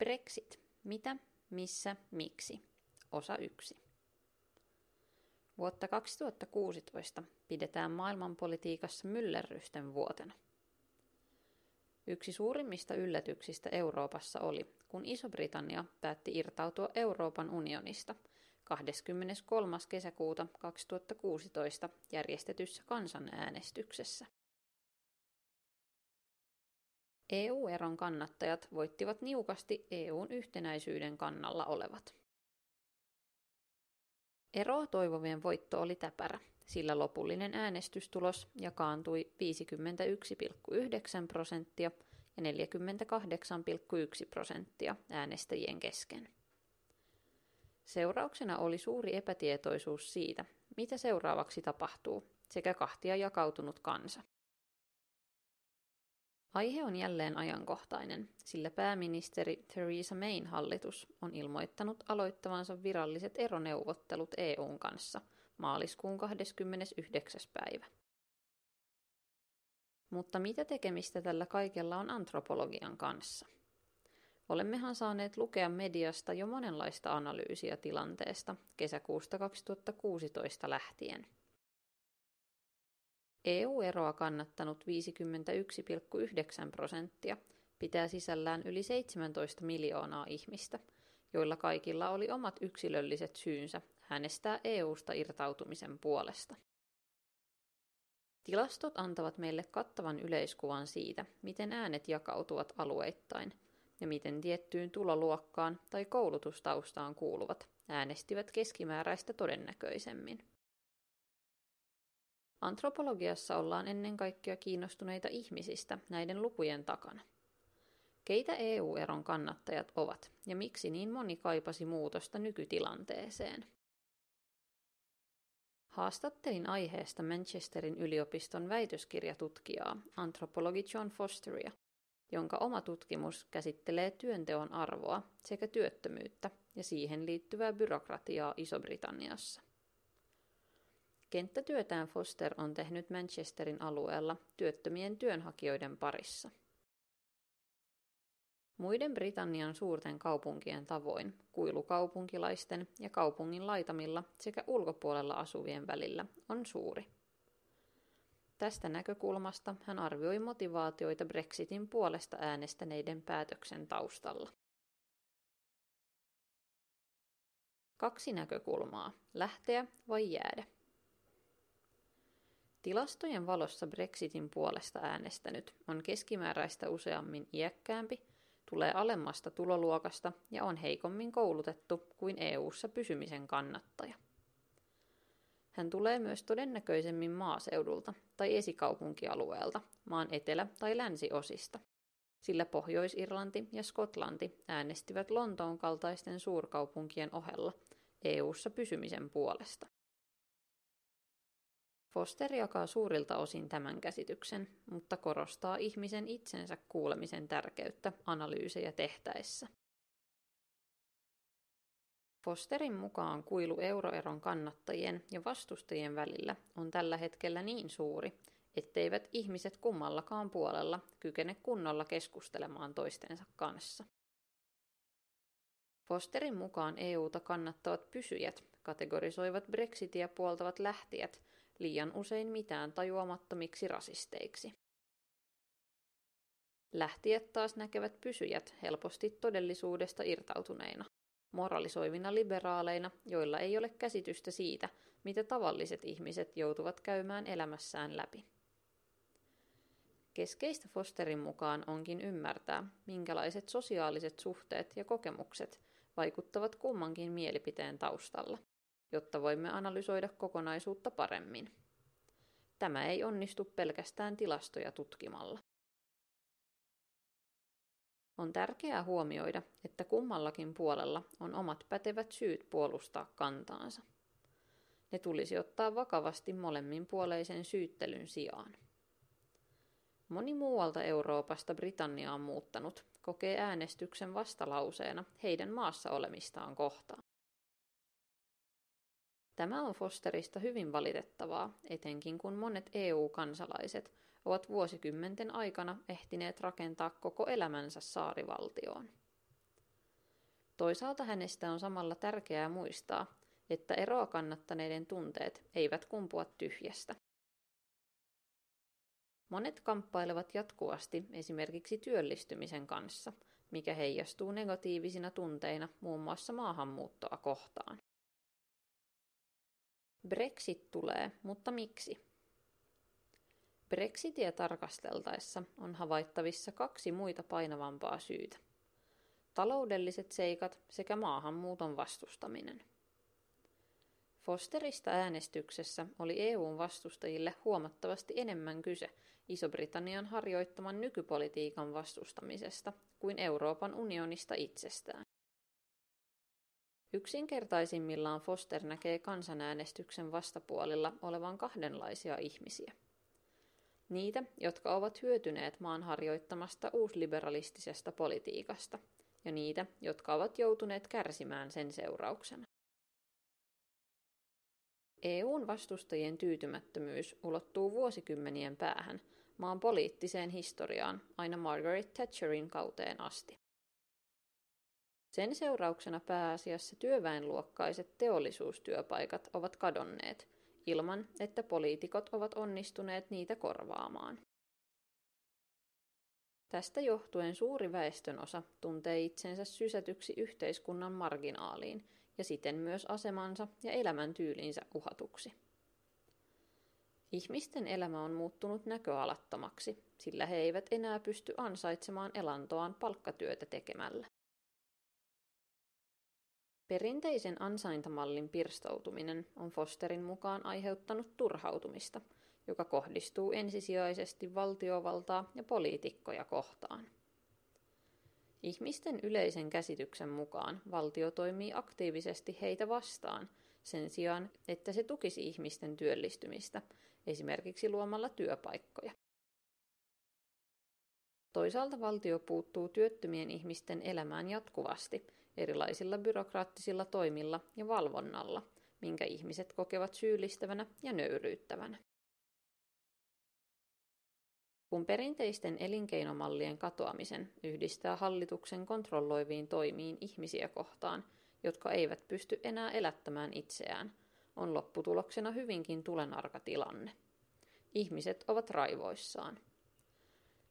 Brexit. Mitä, missä, miksi? Osa 1. Vuotta 2016 pidetään maailmanpolitiikassa myllerrysten vuotena. Yksi suurimmista yllätyksistä Euroopassa oli, kun Iso-Britannia päätti irtautua Euroopan unionista 23. kesäkuuta 2016 järjestetyssä kansanäänestyksessä. EU-eron kannattajat voittivat niukasti EUn yhtenäisyyden kannalla olevat. Eroa toivovien voitto oli täpärä, sillä lopullinen äänestystulos jakaantui 51,9 prosenttia ja 48,1 prosenttia äänestäjien kesken. Seurauksena oli suuri epätietoisuus siitä, mitä seuraavaksi tapahtuu, sekä kahtia jakautunut kansa. Aihe on jälleen ajankohtainen, sillä pääministeri Theresa Mayn hallitus on ilmoittanut aloittavansa viralliset eroneuvottelut EUn kanssa maaliskuun 29. päivä. Mutta mitä tekemistä tällä kaikella on antropologian kanssa? Olemmehan saaneet lukea mediasta jo monenlaista analyysiä tilanteesta kesäkuusta 2016 lähtien – EU-eroa kannattanut 51,9 prosenttia pitää sisällään yli 17 miljoonaa ihmistä, joilla kaikilla oli omat yksilölliset syynsä äänestää EUsta irtautumisen puolesta. Tilastot antavat meille kattavan yleiskuvan siitä, miten äänet jakautuvat alueittain ja miten tiettyyn tuloluokkaan tai koulutustaustaan kuuluvat äänestivät keskimääräistä todennäköisemmin. Antropologiassa ollaan ennen kaikkea kiinnostuneita ihmisistä näiden lukujen takana. Keitä EU-eron kannattajat ovat ja miksi niin moni kaipasi muutosta nykytilanteeseen? Haastattelin aiheesta Manchesterin yliopiston väitöskirjatutkijaa, antropologi John Fosteria, jonka oma tutkimus käsittelee työnteon arvoa sekä työttömyyttä ja siihen liittyvää byrokratiaa Iso-Britanniassa. Kenttätyötään Foster on tehnyt Manchesterin alueella työttömien työnhakijoiden parissa. Muiden Britannian suurten kaupunkien tavoin kuilu kaupunkilaisten ja kaupungin laitamilla sekä ulkopuolella asuvien välillä on suuri. Tästä näkökulmasta hän arvioi motivaatioita Brexitin puolesta äänestäneiden päätöksen taustalla. Kaksi näkökulmaa, lähteä vai jäädä. Tilastojen valossa Brexitin puolesta äänestänyt on keskimääräistä useammin iäkkäämpi, tulee alemmasta tuloluokasta ja on heikommin koulutettu kuin EU:ssa pysymisen kannattaja. Hän tulee myös todennäköisemmin maaseudulta tai esikaupunkialueelta, maan etelä- tai länsiosista, sillä Pohjois-Irlanti ja Skotlanti äänestivät Lontoon kaltaisten suurkaupunkien ohella EU:ssa pysymisen puolesta. Foster jakaa suurilta osin tämän käsityksen, mutta korostaa ihmisen itsensä kuulemisen tärkeyttä analyysejä tehtäessä. Fosterin mukaan kuilu euroeron kannattajien ja vastustajien välillä on tällä hetkellä niin suuri, etteivät ihmiset kummallakaan puolella kykene kunnolla keskustelemaan toistensa kanssa. Fosterin mukaan EUta kannattavat pysyjät kategorisoivat Brexitia puoltavat lähtijät liian usein mitään tajuamattomiksi rasisteiksi. Lähtijät taas näkevät pysyjät helposti todellisuudesta irtautuneina, moralisoivina liberaaleina, joilla ei ole käsitystä siitä, mitä tavalliset ihmiset joutuvat käymään elämässään läpi. Keskeistä Fosterin mukaan onkin ymmärtää, minkälaiset sosiaaliset suhteet ja kokemukset vaikuttavat kummankin mielipiteen taustalla jotta voimme analysoida kokonaisuutta paremmin. Tämä ei onnistu pelkästään tilastoja tutkimalla. On tärkeää huomioida, että kummallakin puolella on omat pätevät syyt puolustaa kantaansa. Ne tulisi ottaa vakavasti molemminpuoleisen syyttelyn sijaan. Moni muualta Euroopasta Britanniaan muuttanut kokee äänestyksen vastalauseena heidän maassa olemistaan kohtaan. Tämä on Fosterista hyvin valitettavaa, etenkin kun monet EU-kansalaiset ovat vuosikymmenten aikana ehtineet rakentaa koko elämänsä saarivaltioon. Toisaalta hänestä on samalla tärkeää muistaa, että eroa kannattaneiden tunteet eivät kumpua tyhjästä. Monet kamppailevat jatkuvasti esimerkiksi työllistymisen kanssa, mikä heijastuu negatiivisina tunteina muun muassa maahanmuuttoa kohtaan. Brexit tulee, mutta miksi? Brexitia tarkasteltaessa on havaittavissa kaksi muita painavampaa syytä. Taloudelliset seikat sekä maahanmuuton vastustaminen. Fosterista äänestyksessä oli EUn vastustajille huomattavasti enemmän kyse Iso-Britannian harjoittaman nykypolitiikan vastustamisesta kuin Euroopan unionista itsestään. Yksinkertaisimmillaan Foster näkee kansanäänestyksen vastapuolilla olevan kahdenlaisia ihmisiä. Niitä, jotka ovat hyötyneet maan harjoittamasta uusliberalistisesta politiikasta, ja niitä, jotka ovat joutuneet kärsimään sen seurauksena. EUn vastustajien tyytymättömyys ulottuu vuosikymmenien päähän maan poliittiseen historiaan aina Margaret Thatcherin kauteen asti. Sen seurauksena pääasiassa työväenluokkaiset teollisuustyöpaikat ovat kadonneet, ilman että poliitikot ovat onnistuneet niitä korvaamaan. Tästä johtuen suuri väestönosa tuntee itsensä sysätyksi yhteiskunnan marginaaliin ja siten myös asemansa ja elämäntyylinsä uhatuksi. Ihmisten elämä on muuttunut näköalattomaksi, sillä he eivät enää pysty ansaitsemaan elantoaan palkkatyötä tekemällä. Perinteisen ansaintamallin pirstoutuminen on Fosterin mukaan aiheuttanut turhautumista, joka kohdistuu ensisijaisesti valtiovaltaa ja poliitikkoja kohtaan. Ihmisten yleisen käsityksen mukaan valtio toimii aktiivisesti heitä vastaan sen sijaan, että se tukisi ihmisten työllistymistä, esimerkiksi luomalla työpaikkoja. Toisaalta valtio puuttuu työttömien ihmisten elämään jatkuvasti erilaisilla byrokraattisilla toimilla ja valvonnalla, minkä ihmiset kokevat syyllistävänä ja nöyryyttävänä. Kun perinteisten elinkeinomallien katoamisen yhdistää hallituksen kontrolloiviin toimiin ihmisiä kohtaan, jotka eivät pysty enää elättämään itseään, on lopputuloksena hyvinkin tulenarka tilanne. Ihmiset ovat raivoissaan.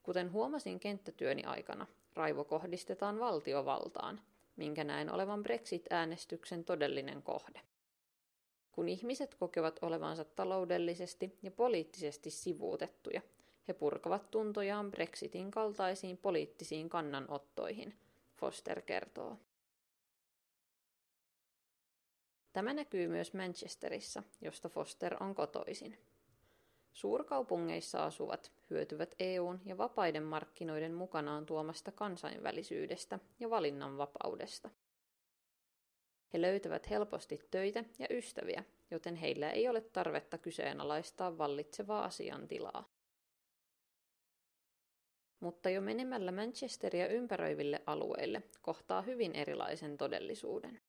Kuten huomasin kenttätyöni aikana, raivo kohdistetaan valtiovaltaan, minkä näen olevan Brexit-äänestyksen todellinen kohde. Kun ihmiset kokevat olevansa taloudellisesti ja poliittisesti sivuutettuja, he purkavat tuntojaan Brexitin kaltaisiin poliittisiin kannanottoihin, Foster kertoo. Tämä näkyy myös Manchesterissa, josta Foster on kotoisin. Suurkaupungeissa asuvat hyötyvät EUn ja vapaiden markkinoiden mukanaan tuomasta kansainvälisyydestä ja valinnanvapaudesta. He löytävät helposti töitä ja ystäviä, joten heillä ei ole tarvetta kyseenalaistaa vallitsevaa asiantilaa. Mutta jo menemällä Manchesteria ympäröiville alueille kohtaa hyvin erilaisen todellisuuden.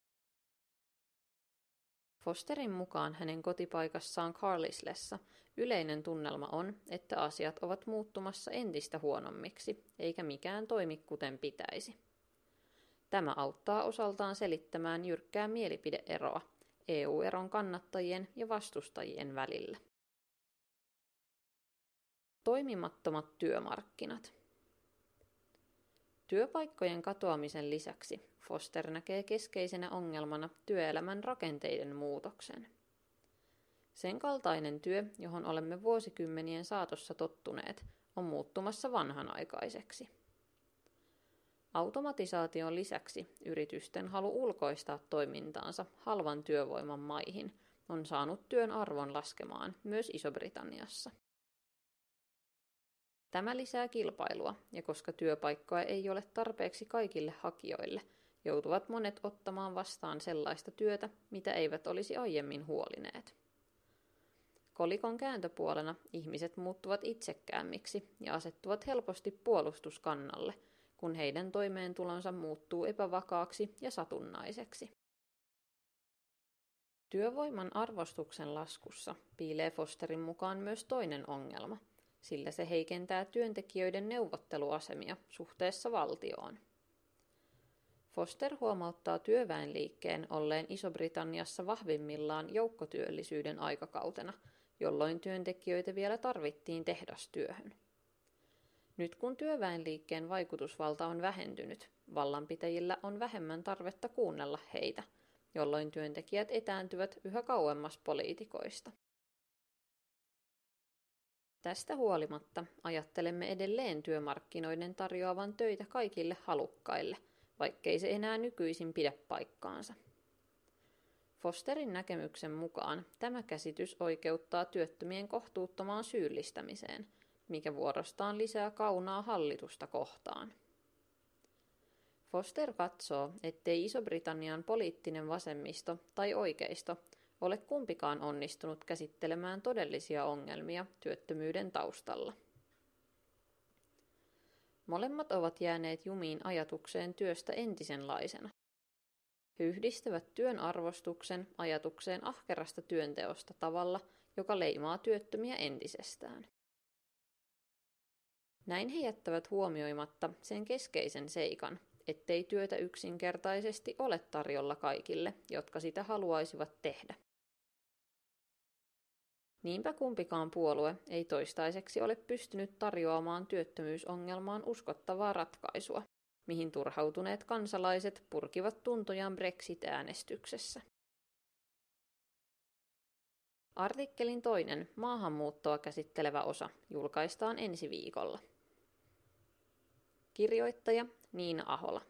Fosterin mukaan hänen kotipaikassaan Carlislessa yleinen tunnelma on, että asiat ovat muuttumassa entistä huonommiksi, eikä mikään toimi kuten pitäisi. Tämä auttaa osaltaan selittämään jyrkkää mielipideeroa EU-eron kannattajien ja vastustajien välillä. Toimimattomat työmarkkinat – Työpaikkojen katoamisen lisäksi Foster näkee keskeisenä ongelmana työelämän rakenteiden muutoksen. Sen kaltainen työ, johon olemme vuosikymmenien saatossa tottuneet, on muuttumassa vanhanaikaiseksi. Automatisaation lisäksi yritysten halu ulkoistaa toimintaansa halvan työvoiman maihin on saanut työn arvon laskemaan myös Iso-Britanniassa. Tämä lisää kilpailua, ja koska työpaikkoja ei ole tarpeeksi kaikille hakijoille, joutuvat monet ottamaan vastaan sellaista työtä, mitä eivät olisi aiemmin huolineet. Kolikon kääntöpuolena ihmiset muuttuvat itsekkäämmiksi ja asettuvat helposti puolustuskannalle, kun heidän toimeentulonsa muuttuu epävakaaksi ja satunnaiseksi. Työvoiman arvostuksen laskussa piilee Fosterin mukaan myös toinen ongelma – sillä se heikentää työntekijöiden neuvotteluasemia suhteessa valtioon. Foster huomauttaa työväenliikkeen olleen Iso-Britanniassa vahvimmillaan joukkotyöllisyyden aikakautena, jolloin työntekijöitä vielä tarvittiin tehdastyöhön. Nyt kun työväenliikkeen vaikutusvalta on vähentynyt, vallanpitäjillä on vähemmän tarvetta kuunnella heitä, jolloin työntekijät etääntyvät yhä kauemmas poliitikoista. Tästä huolimatta ajattelemme edelleen työmarkkinoiden tarjoavan töitä kaikille halukkaille, vaikkei se enää nykyisin pidä paikkaansa. Fosterin näkemyksen mukaan tämä käsitys oikeuttaa työttömien kohtuuttomaan syyllistämiseen, mikä vuorostaan lisää kaunaa hallitusta kohtaan. Foster katsoo, ettei Iso-Britannian poliittinen vasemmisto tai oikeisto ole kumpikaan onnistunut käsittelemään todellisia ongelmia työttömyyden taustalla. Molemmat ovat jääneet jumiin ajatukseen työstä entisenlaisena. He yhdistävät työn arvostuksen ajatukseen ahkerasta työnteosta tavalla, joka leimaa työttömiä entisestään. Näin he jättävät huomioimatta sen keskeisen seikan, ettei työtä yksinkertaisesti ole tarjolla kaikille, jotka sitä haluaisivat tehdä. Niinpä kumpikaan puolue ei toistaiseksi ole pystynyt tarjoamaan työttömyysongelmaan uskottavaa ratkaisua, mihin turhautuneet kansalaiset purkivat tuntojaan Brexit-äänestyksessä. Artikkelin toinen maahanmuuttoa käsittelevä osa julkaistaan ensi viikolla. Kirjoittaja Niina Ahola.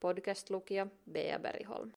Podcast-lukija Bea Beriholm.